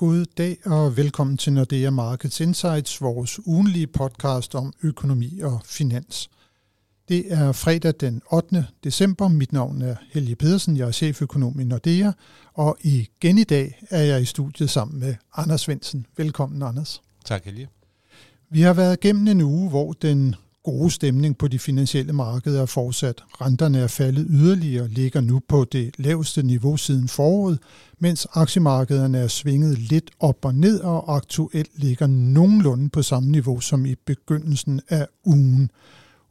God dag og velkommen til Nordea Markets Insights, vores ugenlige podcast om økonomi og finans. Det er fredag den 8. december. Mit navn er Helge Pedersen, jeg er cheføkonom i Nordea, og igen i dag er jeg i studiet sammen med Anders Svendsen. Velkommen, Anders. Tak, Helge. Vi har været gennem en uge, hvor den gode stemning på de finansielle markeder er fortsat. Renterne er faldet yderligere og ligger nu på det laveste niveau siden foråret, mens aktiemarkederne er svinget lidt op og ned og aktuelt ligger nogenlunde på samme niveau som i begyndelsen af ugen.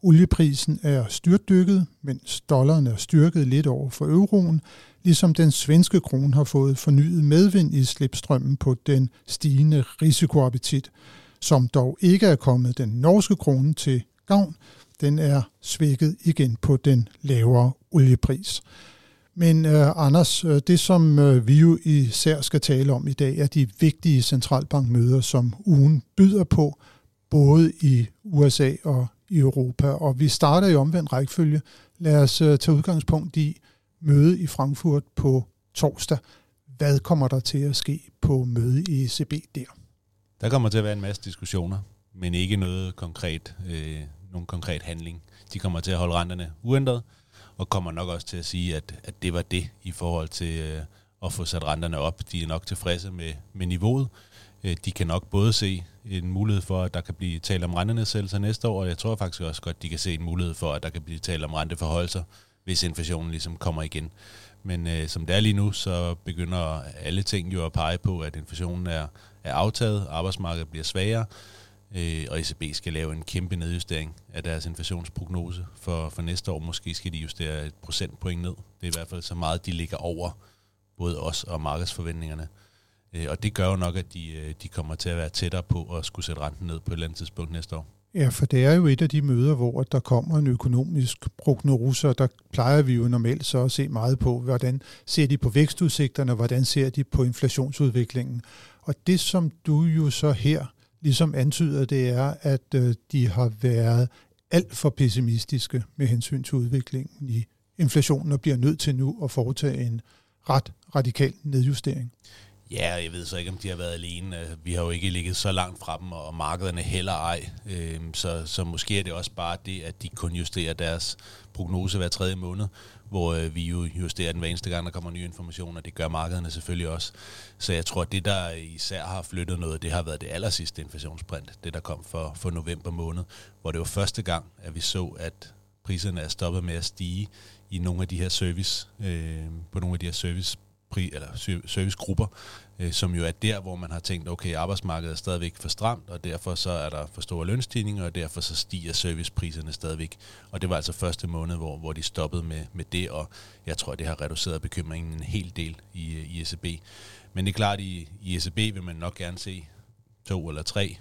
Olieprisen er styrtdykket, mens dollaren er styrket lidt over for euroen, ligesom den svenske krone har fået fornyet medvind i slipstrømmen på den stigende risikoappetit, som dog ikke er kommet den norske krone til gavn. Den er svækket igen på den lavere oliepris. Men uh, Anders, øh, det som uh, vi jo især skal tale om i dag, er de vigtige centralbankmøder, som ugen byder på, både i USA og i Europa. Og vi starter i omvendt rækkefølge. Lad os uh, tage udgangspunkt i møde i Frankfurt på torsdag. Hvad kommer der til at ske på møde i ECB der? Der kommer til at være en masse diskussioner, men ikke noget konkret, øh, nogen konkret handling. De kommer til at holde renterne uændret, og kommer nok også til at sige, at, at det var det i forhold til øh, at få sat renterne op. De er nok tilfredse med, med niveauet. Øh, de kan nok både se en mulighed for, at der kan blive talt om rentenedsættelser næste år, og jeg tror faktisk også godt, de kan se en mulighed for, at der kan blive talt om renteforholdelser, hvis inflationen ligesom kommer igen. Men øh, som det er lige nu, så begynder alle ting jo at pege på, at inflationen er, er aftaget, arbejdsmarkedet bliver svagere, øh, og ECB skal lave en kæmpe nedjustering af deres inflationsprognose for, for næste år. Måske skal de justere et procentpoint ned. Det er i hvert fald så meget, de ligger over både os og markedsforventningerne. Øh, og det gør jo nok, at de, øh, de kommer til at være tættere på at skulle sætte renten ned på et eller andet tidspunkt næste år. Ja, for det er jo et af de møder, hvor der kommer en økonomisk prognose, og der plejer vi jo normalt så at se meget på, hvordan ser de på vækstudsigterne, og hvordan ser de på inflationsudviklingen. Og det, som du jo så her ligesom antyder, det er, at øh, de har været alt for pessimistiske med hensyn til udviklingen i inflationen, og bliver nødt til nu at foretage en ret radikal nedjustering. Ja, jeg ved så ikke, om de har været alene. Øh, vi har jo ikke ligget så langt fra dem, og markederne heller ej. Øh, så, så måske er det også bare det, at de kun justerer deres prognose hver tredje måned, hvor øh, vi jo justerer den hver eneste gang, der kommer nye informationer. Det gør markederne selvfølgelig også. Så jeg tror, at det, der især har flyttet noget, det har været det allersidste inflationsprint, det der kom for, for november måned, hvor det var første gang, at vi så, at priserne er stoppet med at stige i nogle af de her service, øh, på nogle af de her service eller servicegrupper, øh, som jo er der, hvor man har tænkt, okay, arbejdsmarkedet er stadigvæk for stramt, og derfor så er der for store lønstigninger, og derfor så stiger servicepriserne stadigvæk. Og det var altså første måned, hvor, hvor de stoppede med, med det, og jeg tror, det har reduceret bekymringen en hel del i, i ECB. Men det er klart, i, i ECB vil man nok gerne se to eller tre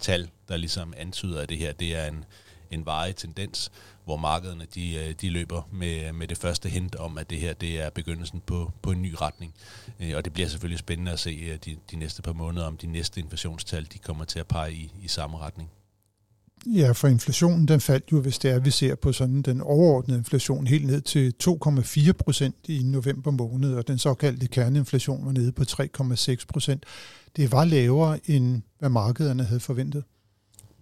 tal, der ligesom antyder, at det her det er en, en varig tendens, hvor markederne de, øh, de løber med, med det første hint om, at det her det er begyndelsen på, på en ny retning. Øh, og det bliver selvfølgelig spændende at se øh, de, de næste par måneder, om de næste inflationstal de kommer til at pege i, i samme retning. Ja, for inflationen den faldt jo, hvis det er, vi ser på sådan den overordnede inflation helt ned til 2,4 procent i november måned, og den såkaldte kerneinflation var nede på 3,6 procent. Det var lavere, end hvad markederne havde forventet.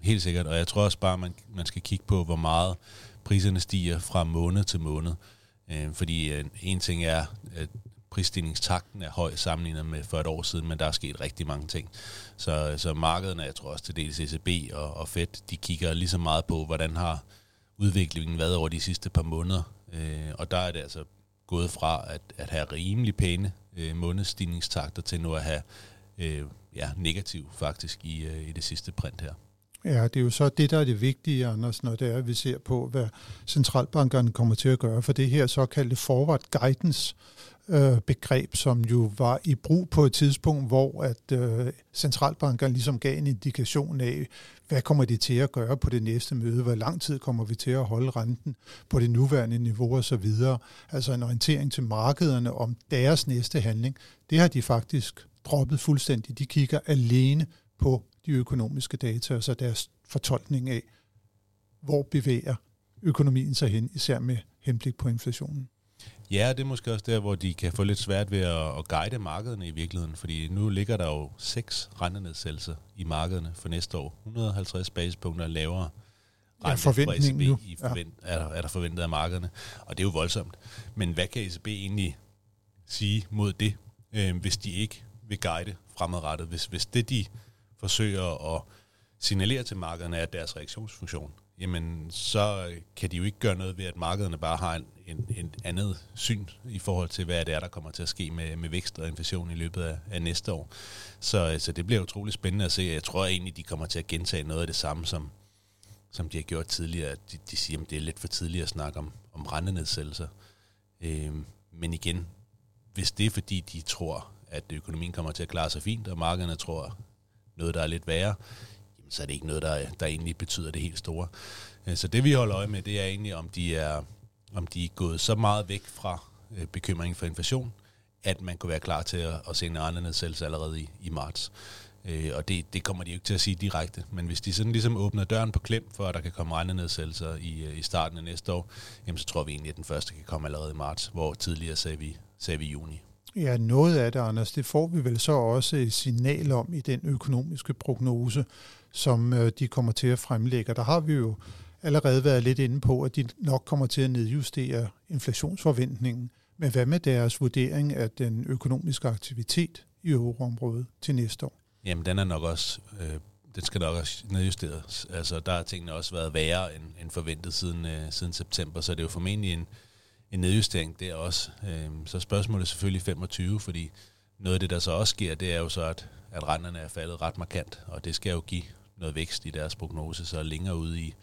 Helt sikkert, og jeg tror også bare, at man, man skal kigge på, hvor meget priserne stiger fra måned til måned. Øh, fordi øh, en ting er, at prisstigningstakten er høj sammenlignet med for et år siden, men der er sket rigtig mange ting. Så, så markederne, jeg tror også til dels ECB og, og Fed, de kigger lige så meget på, hvordan har udviklingen været over de sidste par måneder. Øh, og der er det altså gået fra at, at have rimelig pæne øh, månedsstigningstakter til nu at have øh, ja, negativ faktisk i, øh, i det sidste print her. Ja, det er jo så det, der er det vigtige, Anders, når det er, at vi ser på, hvad centralbankerne kommer til at gøre. For det her såkaldte forward guidance øh, begreb, som jo var i brug på et tidspunkt, hvor at øh, centralbankerne ligesom gav en indikation af, hvad kommer de til at gøre på det næste møde, hvor lang tid kommer vi til at holde renten på det nuværende niveau osv. Altså en orientering til markederne om deres næste handling. Det har de faktisk droppet fuldstændig. De kigger alene på de økonomiske data, og så deres fortolkning af, hvor bevæger økonomien sig hen, især med henblik på inflationen. Ja, det er måske også der, hvor de kan få lidt svært ved at, at guide markederne i virkeligheden, fordi nu ligger der jo seks rentenedsættelser i markederne for næste år. 150 basispunkter lavere rente ja, fra ECB nu. I forvent, ja. er, der, er der forventet af markederne, og det er jo voldsomt. Men hvad kan ECB egentlig sige mod det, øh, hvis de ikke vil guide fremadrettet? Hvis, hvis det, de forsøger at signalere til markederne, at deres reaktionsfunktion, jamen så øh, kan de jo ikke gøre noget ved, at markederne bare har en, en, en andet syn i forhold til, hvad det er, der kommer til at ske med, med vækst og inflation i løbet af, af næste år. Så, øh, så det bliver utrolig spændende at se. Jeg tror egentlig, de kommer til at gentage noget af det samme, som, som de har gjort tidligere. De, de siger, at det er lidt for tidligt at snakke om, om rentenedsættelser. Øh, men igen, hvis det er fordi, de tror, at økonomien kommer til at klare sig fint, og markederne tror noget, der er lidt værre, så er det ikke noget, der, der egentlig betyder det helt store. Øh, så det vi holder øje med, det er egentlig, om de er, om de er gået så meget væk fra øh, bekymringen for inflation, at man kunne være klar til at, at se en rentenedsættelse allerede i, i marts. Øh, og det, det kommer de jo ikke til at sige direkte. Men hvis de sådan ligesom åbner døren på klem, for at der kan komme rentenedsættelser i, øh, i starten af næste år, jamen så tror vi egentlig, at den første kan komme allerede i marts, hvor tidligere sagde vi, sagde vi juni. Ja, noget af det, Anders, det får vi vel så også et signal om i den økonomiske prognose, som øh, de kommer til at fremlægge. Der har vi jo allerede været lidt inde på, at de nok kommer til at nedjustere inflationsforventningen. Men hvad med deres vurdering af den økonomiske aktivitet i euroområdet til næste år? Jamen, den er nok også, øh, den skal nok også nedjusteres. Altså, der har tingene også været værre end, end forventet siden, øh, siden september, så det er jo formentlig en, en nedjustering der også. Øhm, så spørgsmålet er selvfølgelig 25, fordi noget af det, der så også sker, det er jo så, at, at renterne er faldet ret markant, og det skal jo give noget vækst i deres prognose, så længere ude i,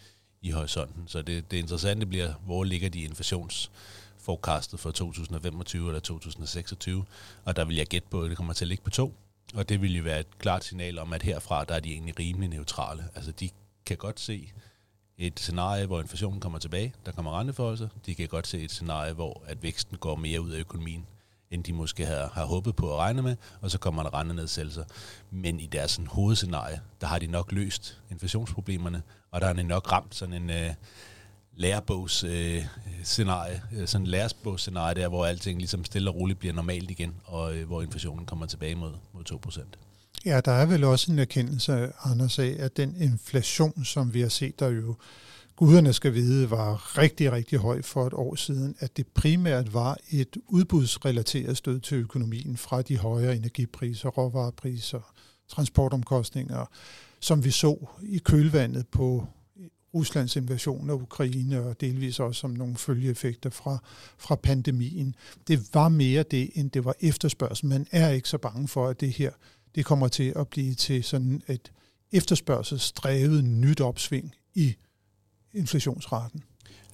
i horisonten. Så det, det interessante bliver, hvor ligger de inflationsforecastet for 2025 eller 2026, og der vil jeg gætte på, at det kommer til at ligge på to, og det vil jo være et klart signal om, at herfra, der er de egentlig rimelig neutrale. Altså de kan godt se et scenarie, hvor inflationen kommer tilbage, der kommer renteforholdelser. De kan godt se et scenarie, hvor at væksten går mere ud af økonomien, end de måske har, har håbet på at regne med, og så kommer der rentenedsættelser. Men i deres sådan, hovedscenarie, der har de nok løst inflationsproblemerne, og der har de nok ramt sådan en øh, lærebogsscenarie, øh, øh sådan en lærebogsscenarie der, hvor alting ligesom stille og roligt bliver normalt igen, og øh, hvor inflationen kommer tilbage mod, mod 2%. Ja, der er vel også en erkendelse, Anders, af, at den inflation, som vi har set, der jo guderne skal vide, var rigtig, rigtig høj for et år siden, at det primært var et udbudsrelateret stød til økonomien fra de højere energipriser, råvarepriser, transportomkostninger, som vi så i kølvandet på Ruslands invasion af Ukraine, og delvis også som nogle følgeeffekter fra, fra pandemien. Det var mere det, end det var efterspørgsel. Man er ikke så bange for, at det her det kommer til at blive til sådan et efterspørgselsdrevet nyt opsving i inflationsraten.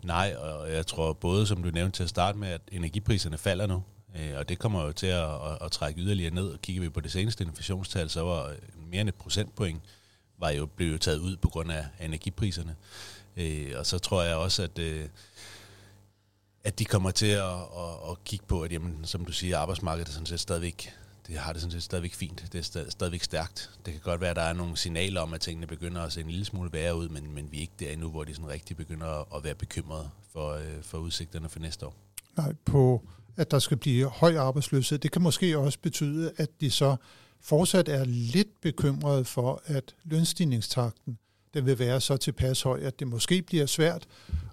Nej, og jeg tror både, som du nævnte til at starte med, at energipriserne falder nu, øh, og det kommer jo til at, at, at trække yderligere ned. Og kigger vi på det seneste inflationstal, så var øh, mere end et procentpoint var jo blevet taget ud på grund af energipriserne. Øh, og så tror jeg også, at, at de kommer til at, at, at kigge på, at jamen, som du siger, arbejdsmarkedet er sådan set stadigvæk det har det sådan set stadigvæk fint. Det er stadig, stadigvæk stærkt. Det kan godt være, at der er nogle signaler om, at tingene begynder at se en lille smule værre ud, men, men vi er ikke der endnu, hvor de sådan rigtig begynder at være bekymrede for, øh, for udsigterne for næste år. Nej, på at der skal blive høj arbejdsløshed. Det kan måske også betyde, at de så fortsat er lidt bekymrede for, at lønstigningstakten den vil være så tilpas høj, at det måske bliver svært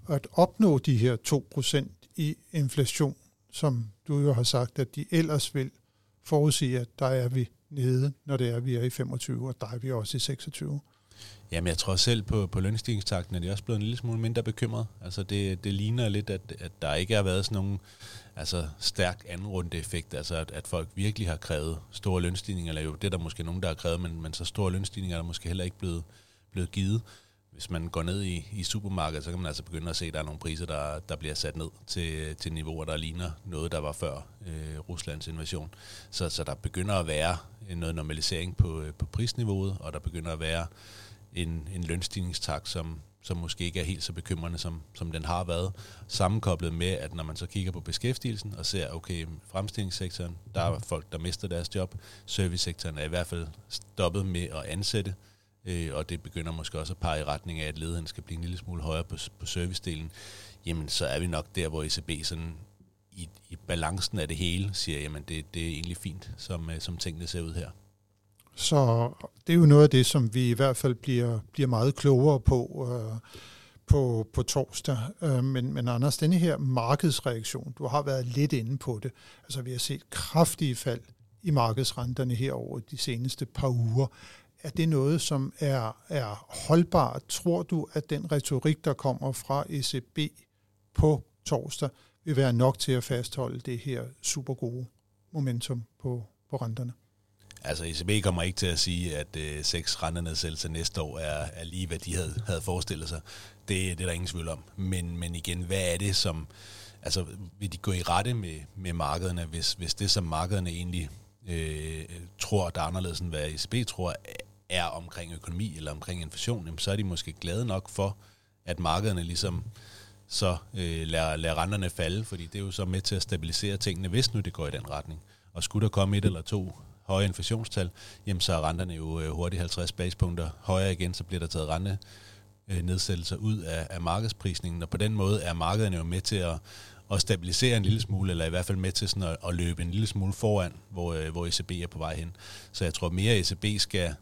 at opnå de her 2% i inflation, som du jo har sagt, at de ellers vil forudsige, at der er vi nede, når det er, vi er i 25, og der er vi også i 26. Jamen, jeg tror selv på, på lønstigningstakten, at det er også blevet en lille smule mindre bekymret. Altså, det, det ligner lidt, at, at der ikke har været sådan nogen altså, stærk andenrunde effekt. Altså, at, at folk virkelig har krævet store lønstigninger, eller jo, det er der måske nogen, der har krævet, men, men så store lønstigninger er der måske heller ikke blevet, blevet givet hvis man går ned i, i supermarkedet, så kan man altså begynde at se, at der er nogle priser, der, der bliver sat ned til, til niveauer, der ligner noget, der var før øh, Ruslands invasion. Så, så der begynder at være noget normalisering på, øh, på prisniveauet, og der begynder at være en, en lønstigningstakt, som, som måske ikke er helt så bekymrende, som, som den har været. Sammenkoblet med, at når man så kigger på beskæftigelsen og ser, okay, fremstillingssektoren, der er folk, der mister deres job. Servicesektoren er i hvert fald stoppet med at ansætte øh, og det begynder måske også at pege i retning af, at ledigheden skal blive en lille smule højere på, på servicedelen, jamen så er vi nok der, hvor ECB sådan i, i balancen af det hele siger, jamen det, det er egentlig fint, som, øh, som tingene ser ud her. Så det er jo noget af det, som vi i hvert fald bliver, bliver meget klogere på øh, på, på torsdag. Øh, men, men Anders, denne her markedsreaktion, du har været lidt inde på det. Altså vi har set kraftige fald i markedsrenterne her over de seneste par uger. Er det noget, som er, er holdbart? Tror du, at den retorik, der kommer fra ECB på torsdag, vil være nok til at fastholde det her super gode momentum på, på renterne? Altså ECB kommer ikke til at sige, at øh, seks rentenedsættelser næste år er, er lige, hvad de havde, havde forestillet sig. Det, det er der ingen tvivl om. Men, men igen, hvad er det, som... Altså, vil de gå i rette med, med markederne, hvis, hvis det, som markederne egentlig øh, tror, der er anderledes end hvad ECB tror, er omkring økonomi eller omkring inflation, jamen, så er de måske glade nok for, at markederne ligesom så øh, lader, lader renterne falde, fordi det er jo så med til at stabilisere tingene, hvis nu det går i den retning. Og skulle der komme et eller to høje inflationstal, jamen så er renterne jo øh, hurtigt 50 basispunkter højere igen, så bliver der taget rente øh, nedsættelser ud af, af markedsprisningen, og på den måde er markederne jo med til at, at stabilisere en lille smule, eller i hvert fald med til sådan at, at løbe en lille smule foran, hvor, øh, hvor ECB er på vej hen. Så jeg tror mere, ECB skal,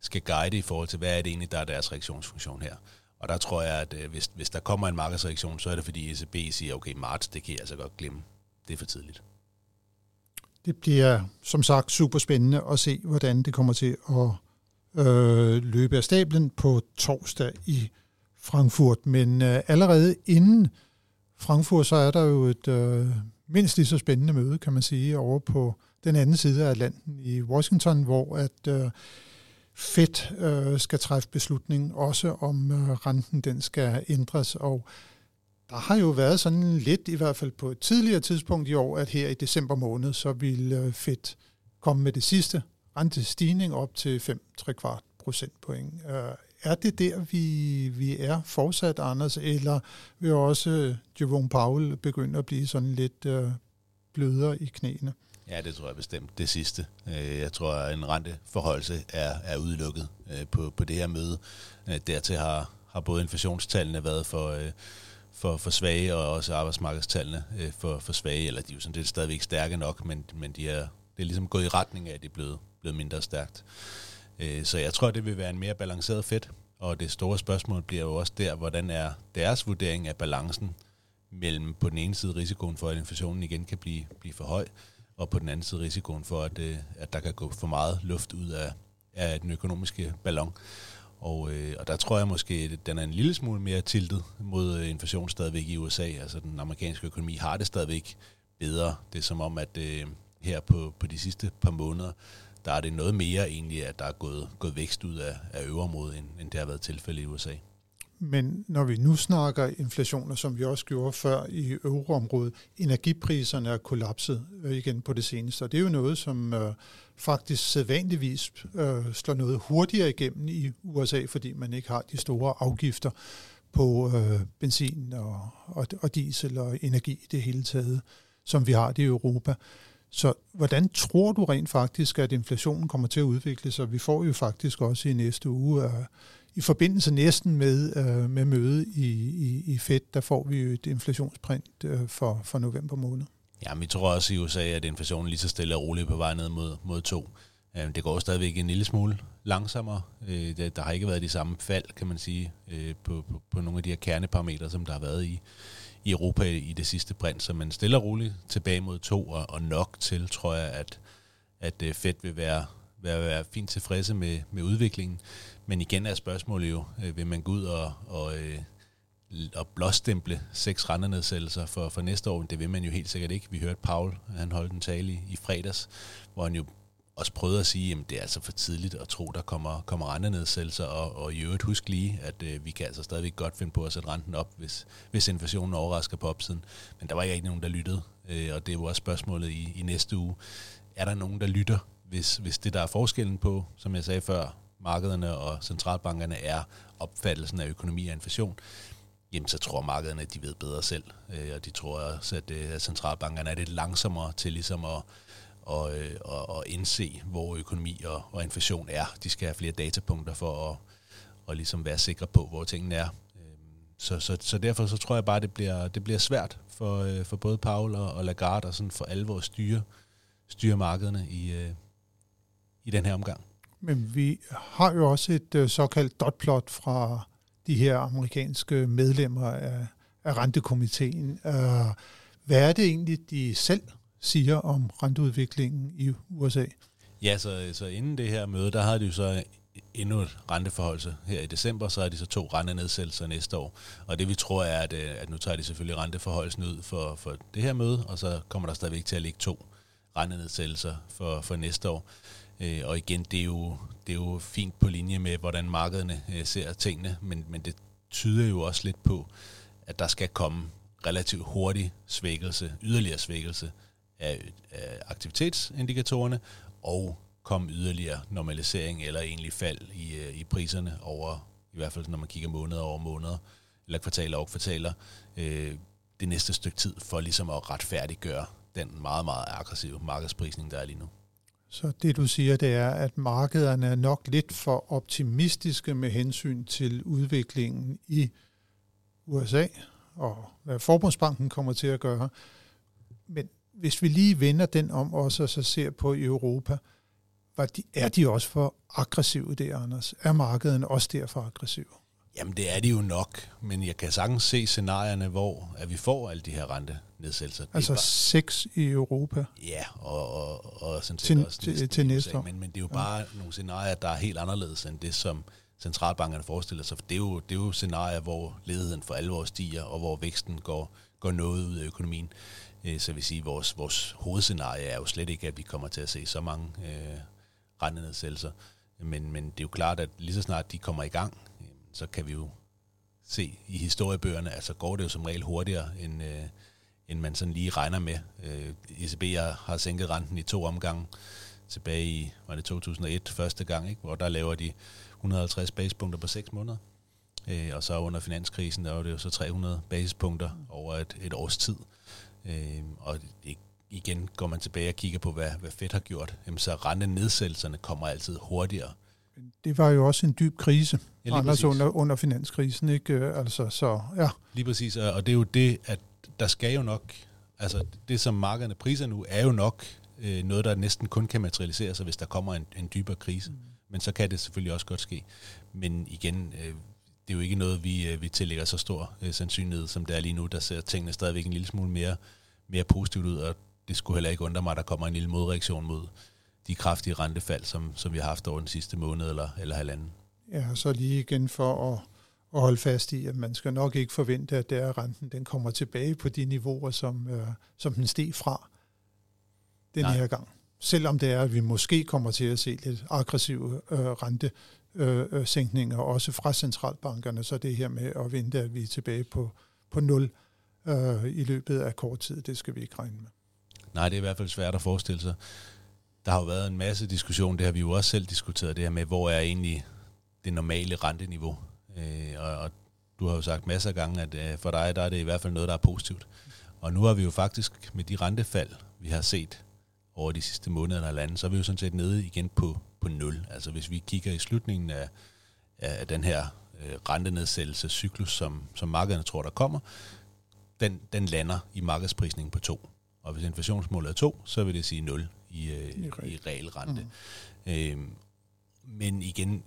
skal guide i forhold til, hvad er det egentlig, der er deres reaktionsfunktion her. Og der tror jeg, at øh, hvis, hvis der kommer en markedsreaktion, så er det fordi ECB siger, okay, marts, det kan jeg altså godt glemme. Det er for tidligt. Det bliver som sagt super spændende at se, hvordan det kommer til at øh, løbe af stablen på torsdag i Frankfurt. Men øh, allerede inden Frankfurt, så er der jo et øh, mindst lige så spændende møde, kan man sige, over på den anden side af Atlanten i Washington, hvor at øh, Fed øh, skal træffe beslutning også om øh, renten den skal ændres, og der har jo været sådan lidt, i hvert fald på et tidligere tidspunkt i år, at her i december måned, så vil øh, Fed komme med det sidste rentestigning op til 5-3 kvart procentpoint. Øh, er det der, vi, vi er fortsat, Anders, eller vil også øh, Jerome Powell begynde at blive sådan lidt øh, blødere i knæene? Ja, det tror jeg bestemt. Det sidste. Øh, jeg tror, at en renteforholdelse er, er udelukket øh, på, på det her møde. Øh, dertil har, har både inflationstallene været for, for, for svage, og også arbejdsmarkedstallene for, for svage, eller de er jo sådan det stadigvæk stærke nok, men, men de er, det er ligesom gået i retning af, at det er blevet, blevet mindre stærkt. Så jeg tror, det vil være en mere balanceret fedt, og det store spørgsmål bliver jo også der, hvordan er deres vurdering af balancen mellem på den ene side risikoen for, at inflationen igen kan blive, blive for høj, og på den anden side risikoen for, at, øh, at der kan gå for meget luft ud af, af den økonomiske ballon. Og, øh, og der tror jeg måske, at den er en lille smule mere tiltet mod øh, inflation stadigvæk i USA. Altså den amerikanske økonomi har det stadigvæk bedre. Det er som om, at øh, her på, på de sidste par måneder, der er det noget mere egentlig, at der er gået, gået vækst ud af, af øverområdet, end, end det har været tilfældet i USA. Men når vi nu snakker inflationer, som vi også gjorde før i euroområdet, energipriserne er kollapset øh, igen på det seneste, og det er jo noget, som øh, faktisk sædvanligvis øh, slår noget hurtigere igennem i USA, fordi man ikke har de store afgifter på øh, benzin og, og, og diesel og energi i det hele taget, som vi har det i Europa. Så hvordan tror du rent faktisk, at inflationen kommer til at udvikle sig? Vi får jo faktisk også i næste uge øh, i forbindelse næsten med, øh, med møde i, i, i Fed, der får vi jo et inflationsprint øh, for, for november måned. Ja, vi tror også i USA, at inflationen lige så stille og roligt på vej ned mod, mod to. Øh, det går stadigvæk en lille smule langsommere. Øh, der har ikke været de samme fald, kan man sige, øh, på, på, på nogle af de her kerneparametre, som der har været i, i Europa i det sidste print. Så man stille og roligt tilbage mod to, og, og nok til, tror jeg, at, at øh, Fed vil være, være, være fint tilfredse med, med udviklingen. Men igen er spørgsmålet jo, øh, vil man gå ud og, og, øh, og blåstemple seks rendernedsættelser for, for næste år? Det vil man jo helt sikkert ikke. Vi hørte Paul, han holdt en tale i, i fredags, hvor han jo også prøvede at sige, at det er altså for tidligt at tro, der kommer, kommer rentenedsættelser, og, og i øvrigt husk lige, at øh, vi kan altså stadigvæk godt finde på at sætte renten op, hvis, hvis inflationen overrasker på opsiden. Men der var ikke nogen, der lyttede, øh, og det er jo også spørgsmålet i, i næste uge. Er der nogen, der lytter, hvis, hvis det, der er forskellen på, som jeg sagde før, markederne og centralbankerne er opfattelsen af økonomi og inflation, jamen så tror markederne, at de ved bedre selv. Øh, og de tror også, at, øh, at centralbankerne er lidt langsommere til ligesom at, og, og, og indse, hvor økonomi og, og inflation er. De skal have flere datapunkter for at, og ligesom være sikre på, hvor tingene er. Øhm, så, så, så derfor så tror jeg bare, det bliver, det bliver svært for, øh, for både Paul og, og Lagarde og sådan for alvor at styre, styre markederne i, øh, i den her omgang. Men vi har jo også et øh, såkaldt dotplot fra de her amerikanske medlemmer af, af rentekomiteen. Øh, hvad er det egentlig, de selv siger om renteudviklingen i USA? Ja, så, så inden det her møde, der har de jo så endnu et renteforholdelse her i december, så er de så to rentenedsættelser næste år. Og det vi tror er, at, øh, at nu tager de selvfølgelig renteforholdelsen ud for, for det her møde, og så kommer der stadigvæk til at ligge to rentenedsættelser for, for næste år. Øh, og igen, det er, jo, det er jo fint på linje med, hvordan markederne øh, ser tingene, men, men det tyder jo også lidt på, at der skal komme relativt hurtig svækkelse, yderligere svækkelse af, af aktivitetsindikatorerne, og komme yderligere normalisering eller egentlig fald i, øh, i priserne over, i hvert fald når man kigger måneder over måneder, eller kvartaler over kvartaler, øh, det næste stykke tid, for ligesom at retfærdiggøre den meget, meget aggressive markedsprisning, der er lige nu. Så det du siger, det er, at markederne er nok lidt for optimistiske med hensyn til udviklingen i USA, og hvad Forbundsbanken kommer til at gøre. Men hvis vi lige vender den om også, og så ser på Europa, var de, er de også for aggressive der, Anders? Er markedet også derfor aggressive? Jamen det er de jo nok, men jeg kan sagtens se scenarierne, hvor at vi får alle de her rentenedsættelser. Altså bare, seks i Europa? Ja, og, og, og sådan til, også til, til næste år. Men, men det er jo bare ja. nogle scenarier, der er helt anderledes end det, som centralbankerne forestiller sig. For det er jo, det er jo scenarier, hvor ledigheden for alvor stiger, og hvor væksten går, går noget ud af økonomien. Øh, så vil sige, at vores, vores hovedscenarie er jo slet ikke, at vi kommer til at se så mange øh, rentenedsættelser. Men, men det er jo klart, at lige så snart de kommer i gang, så kan vi jo se i historiebøgerne, altså går det jo som regel hurtigere, end, øh, end man sådan lige regner med. Øh, ECB har sænket renten i to omgange tilbage i, var det 2001 første gang, ikke? hvor der laver de 150 basispunkter på 6 måneder. Øh, og så under finanskrisen, der var det jo så 300 basispunkter over et, et års tid. Øh, og det, igen går man tilbage og kigger på, hvad, hvad Fed har gjort, jamen så rentenedsættelserne kommer altid hurtigere. Det var jo også en dyb krise, ja, Anders, under, under finanskrisen, ikke? Øh, altså, så, ja. Lige præcis, og det er jo det, at der skal jo nok, altså det som markederne priser nu, er jo nok øh, noget, der næsten kun kan materialisere sig, hvis der kommer en, en dybere krise. Mm. Men så kan det selvfølgelig også godt ske. Men igen, øh, det er jo ikke noget, vi, øh, vi tillægger så stor øh, sandsynlighed, som det er lige nu. Der ser tingene stadigvæk en lille smule mere, mere positivt ud, og det skulle heller ikke undre mig, at der kommer en lille modreaktion mod de kraftige rentefald, som, som vi har haft over den sidste måned eller, eller halvanden. Ja, så lige igen for at, at holde fast i, at man skal nok ikke forvente, at der renten den kommer tilbage på de niveauer, som, øh, som den steg fra den Nej. her gang. Selvom det er, at vi måske kommer til at se lidt aggressive øh, rentesænkninger, øh, også fra centralbankerne, så det her med at vente, at vi er tilbage på, på nul øh, i løbet af kort tid, det skal vi ikke regne med. Nej, det er i hvert fald svært at forestille sig. Der har jo været en masse diskussion, det har vi jo også selv diskuteret, det her med, hvor er egentlig det normale renteniveau. Øh, og, og du har jo sagt masser af gange, at øh, for dig der er det i hvert fald noget, der er positivt. Og nu har vi jo faktisk med de rentefald, vi har set over de sidste måneder eller lande, så er vi jo sådan set nede igen på, på nul. Altså hvis vi kigger i slutningen af, af den her øh, rentenedsættelsescyklus, som, som markederne tror, der kommer, den, den lander i markedsprisningen på 2. Og hvis inflationsmålet er 2, så vil det sige 0 i, øh, I, i reel rente. Mm. Øhm, men igen,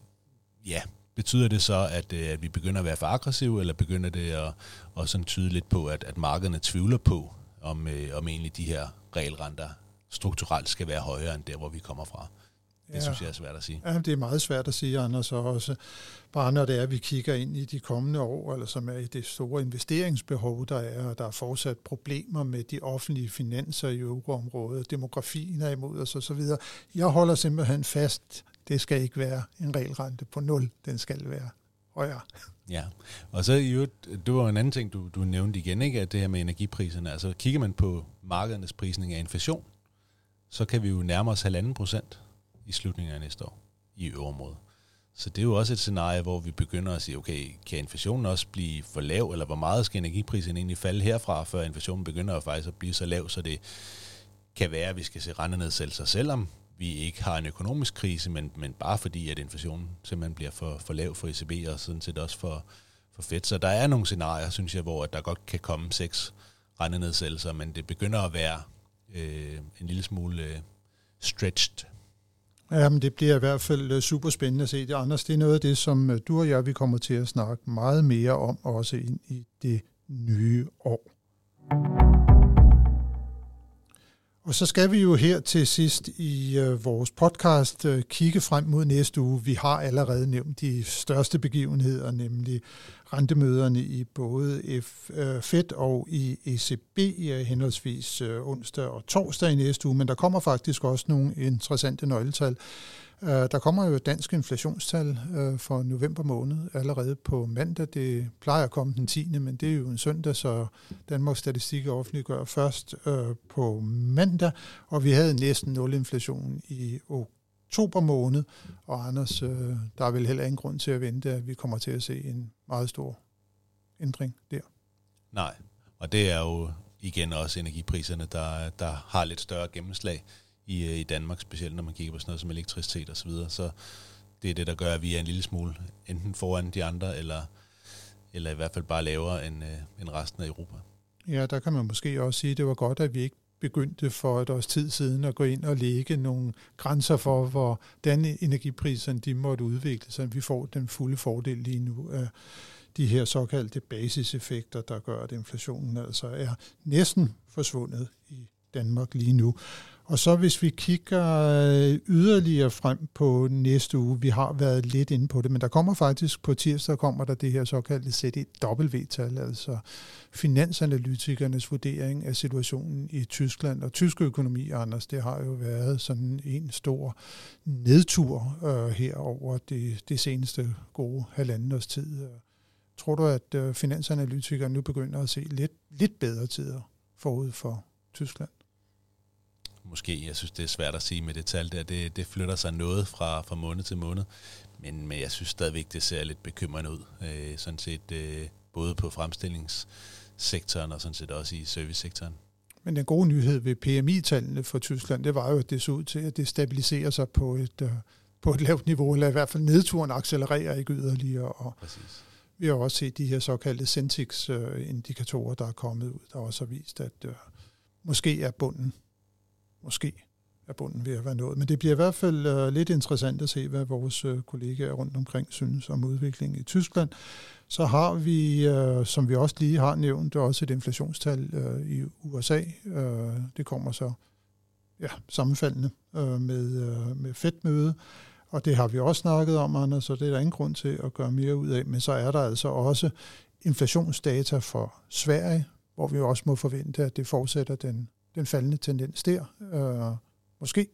ja, betyder det så, at, øh, at vi begynder at være for aggressive, eller begynder det at, at sådan tyde lidt på, at, at markederne tvivler på, om, øh, om egentlig de her regelrenter strukturelt skal være højere end der, hvor vi kommer fra? Det ja. synes jeg er svært at sige. Ja, det er meget svært at sige, Anders, og også bare når det er, at vi kigger ind i de kommende år, eller som er i det store investeringsbehov, der er, og der er fortsat problemer med de offentlige finanser i euroområdet, demografien er imod os osv. Jeg holder simpelthen fast, det skal ikke være en regelrente på nul, den skal være højere. Ja, og så jo, det var en anden ting, du, du nævnte igen, ikke, at det her med energipriserne. Altså kigger man på markedernes prisning af inflation, så kan vi jo nærme os halvanden procent i slutningen af næste år i øvrigt. Så det er jo også et scenarie, hvor vi begynder at sige, okay, kan inflationen også blive for lav, eller hvor meget skal energiprisen egentlig falde herfra, før inflationen begynder at faktisk at blive så lav, så det kan være, at vi skal se rentenedsættelser, selvom vi ikke har en økonomisk krise, men, men bare fordi, at inflationen simpelthen bliver for, for lav for ECB, og sådan set også for, for fedt. Så der er nogle scenarier, synes jeg, hvor der godt kan komme seks rentenedsættelser, men det begynder at være øh, en lille smule øh, stretched. Ja, men det bliver i hvert fald øh, super spændende at se det. Anders, det er noget af det, som øh, du og jeg vi kommer til at snakke meget mere om, også ind i det nye år. Og så skal vi jo her til sidst i øh, vores podcast øh, kigge frem mod næste uge. Vi har allerede nævnt de største begivenheder, nemlig rentemøderne i både F, øh, Fed og i ECB, øh, henholdsvis øh, onsdag og torsdag i næste uge. Men der kommer faktisk også nogle interessante nøgletal. Øh, der kommer jo dansk inflationstal øh, for november måned allerede på mandag. Det plejer at komme den 10., men det er jo en søndag, så Danmarks Statistik offentliggør først øh, på mandag, og vi havde næsten nul inflation i oktober måned, og Anders, øh, der er vel heller ingen grund til at vente, at vi kommer til at se en meget stor ændring der. Nej, og det er jo igen også energipriserne, der, der har lidt større gennemslag i, øh, i Danmark, specielt når man kigger på sådan noget som elektricitet og så videre. Så det er det, der gør, at vi er en lille smule enten foran de andre, eller, eller i hvert fald bare lavere end, øh, end resten af Europa. Ja, der kan man måske også sige, at det var godt, at vi ikke begyndte for et års tid siden at gå ind og lægge nogle grænser for, hvor den energipriserne de måtte udvikle sig. Vi får den fulde fordel lige nu af de her såkaldte basiseffekter, der gør, at inflationen altså er næsten forsvundet i Danmark lige nu. Og så hvis vi kigger øh, yderligere frem på næste uge, vi har været lidt inde på det, men der kommer faktisk på tirsdag kommer der det her såkaldte CDW-tal, altså finansanalytikernes vurdering af situationen i Tyskland og tysk økonomi, Anders, det har jo været sådan en stor nedtur øh, her over det, det seneste gode halvanden års tid. Tror du, at øh, finansanalytikere nu begynder at se lidt, lidt bedre tider forud for Tyskland? Måske. Jeg synes, det er svært at sige med det tal der. Det, det flytter sig noget fra, fra måned til måned. Men, men jeg synes stadigvæk, det ser lidt bekymrende ud. Øh, sådan set øh, både på fremstillingssektoren og sådan set også i servicesektoren. Men den gode nyhed ved PMI-tallene for Tyskland, det var jo, at det så ud til, at det stabiliserer sig på et, uh, på et lavt niveau, eller i hvert fald nedturen accelererer ikke yderligere. Og Præcis. Vi har også set de her såkaldte Centix-indikatorer, der er kommet ud, der også har vist, at uh, måske er bunden måske er bunden ved at være nået. Men det bliver i hvert fald øh, lidt interessant at se, hvad vores uh, kollegaer rundt omkring synes om udviklingen i Tyskland. Så har vi, øh, som vi også lige har nævnt, også et inflationstal i USA. Det kommer så ja, sammenfaldende med, med Fed-møde. Og det har vi også snakket om, Anders, så det er der ingen grund til at gøre mere ud af. Men så er der altså også inflationsdata for Sverige, hvor vi også må forvente, at det fortsætter den den faldende tendens der, øh, måske.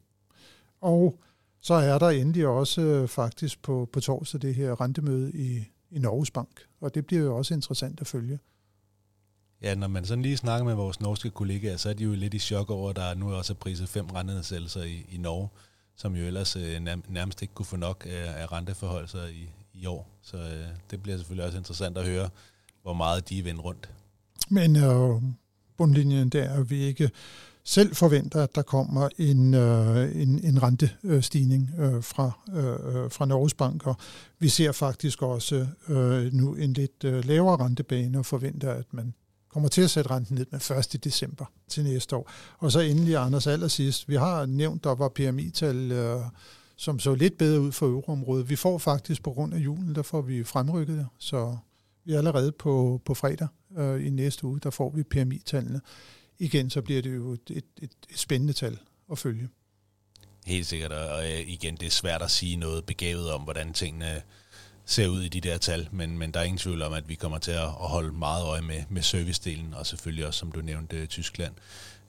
Og så er der endelig også øh, faktisk på, på torsdag det her rentemøde i, i Norges Bank, og det bliver jo også interessant at følge. Ja, når man sådan lige snakker med vores norske kollegaer, så er de jo lidt i chok over, at der nu også er priset fem rentenedsættelser i, i Norge, som jo ellers øh, nærmest ikke kunne få nok af, af renteforholdelser i, i år. Så øh, det bliver selvfølgelig også interessant at høre, hvor meget de vender rundt. Men øh, bundlinjen der, at vi ikke selv forventer, at der kommer en, øh, en, en rentestigning øh, fra, øh, øh, fra Norges Bank, og vi ser faktisk også øh, nu en lidt øh, lavere rentebane og forventer, at man kommer til at sætte renten ned med 1. december til næste år. Og så endelig, Anders, allersidst, vi har nævnt, der var PMI-tal, øh, som så lidt bedre ud for euroområdet. Vi får faktisk på grund af julen, der får vi fremrykket så vi er allerede på, på fredag øh, i næste uge, der får vi PMI-tallene. Igen, så bliver det jo et, et, et spændende tal at følge. Helt sikkert, og øh, igen, det er svært at sige noget begavet om, hvordan tingene ser ud i de der tal, men, men der er ingen tvivl om, at vi kommer til at holde meget øje med, med servicedelen, og selvfølgelig også, som du nævnte, Tyskland.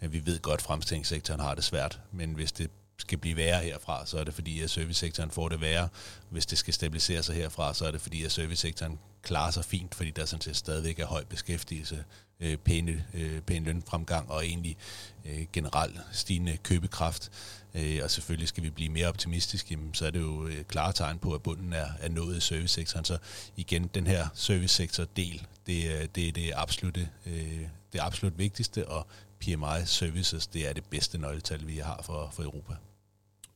Øh, vi ved godt, at fremstillingssektoren har det svært, men hvis det skal blive værre herfra, så er det fordi, at servicesektoren får det værre. Hvis det skal stabilisere sig herfra, så er det fordi, at servicesektoren klarer sig fint, fordi der sådan set stadigvæk er høj beskæftigelse, øh, pæne, øh, pæne lønfremgang og egentlig øh, generelt stigende købekraft. Øh, og selvfølgelig skal vi blive mere optimistiske, jamen, så er det jo øh, klare tegn på, at bunden er, er nået i servicesektoren. Så igen, den her servicesektor-del, det, det er det absolutte, øh, det absolut vigtigste, og PMI Services, det er det bedste nøgletal, vi har for, for Europa.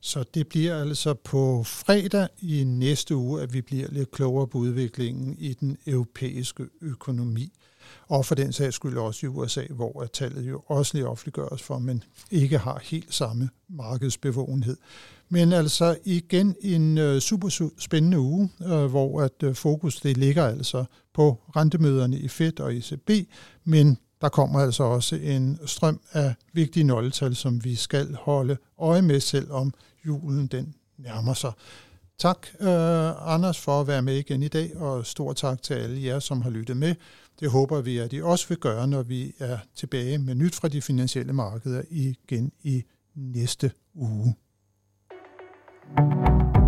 Så det bliver altså på fredag i næste uge, at vi bliver lidt klogere på udviklingen i den europæiske økonomi. Og for den sags skyld også i USA, hvor tallet jo også lige offentliggøres for, men ikke har helt samme markedsbevågenhed. Men altså igen en øh, super spændende uge, øh, hvor at øh, fokus det ligger altså på rentemøderne i Fed og ECB, men der kommer altså også en strøm af vigtige nøgletal, som vi skal holde øje med, selvom julen den nærmer sig. Tak, øh, Anders, for at være med igen i dag, og stor tak til alle jer, som har lyttet med. Det håber vi, at I også vil gøre, når vi er tilbage med nyt fra de finansielle markeder igen i næste uge. thank you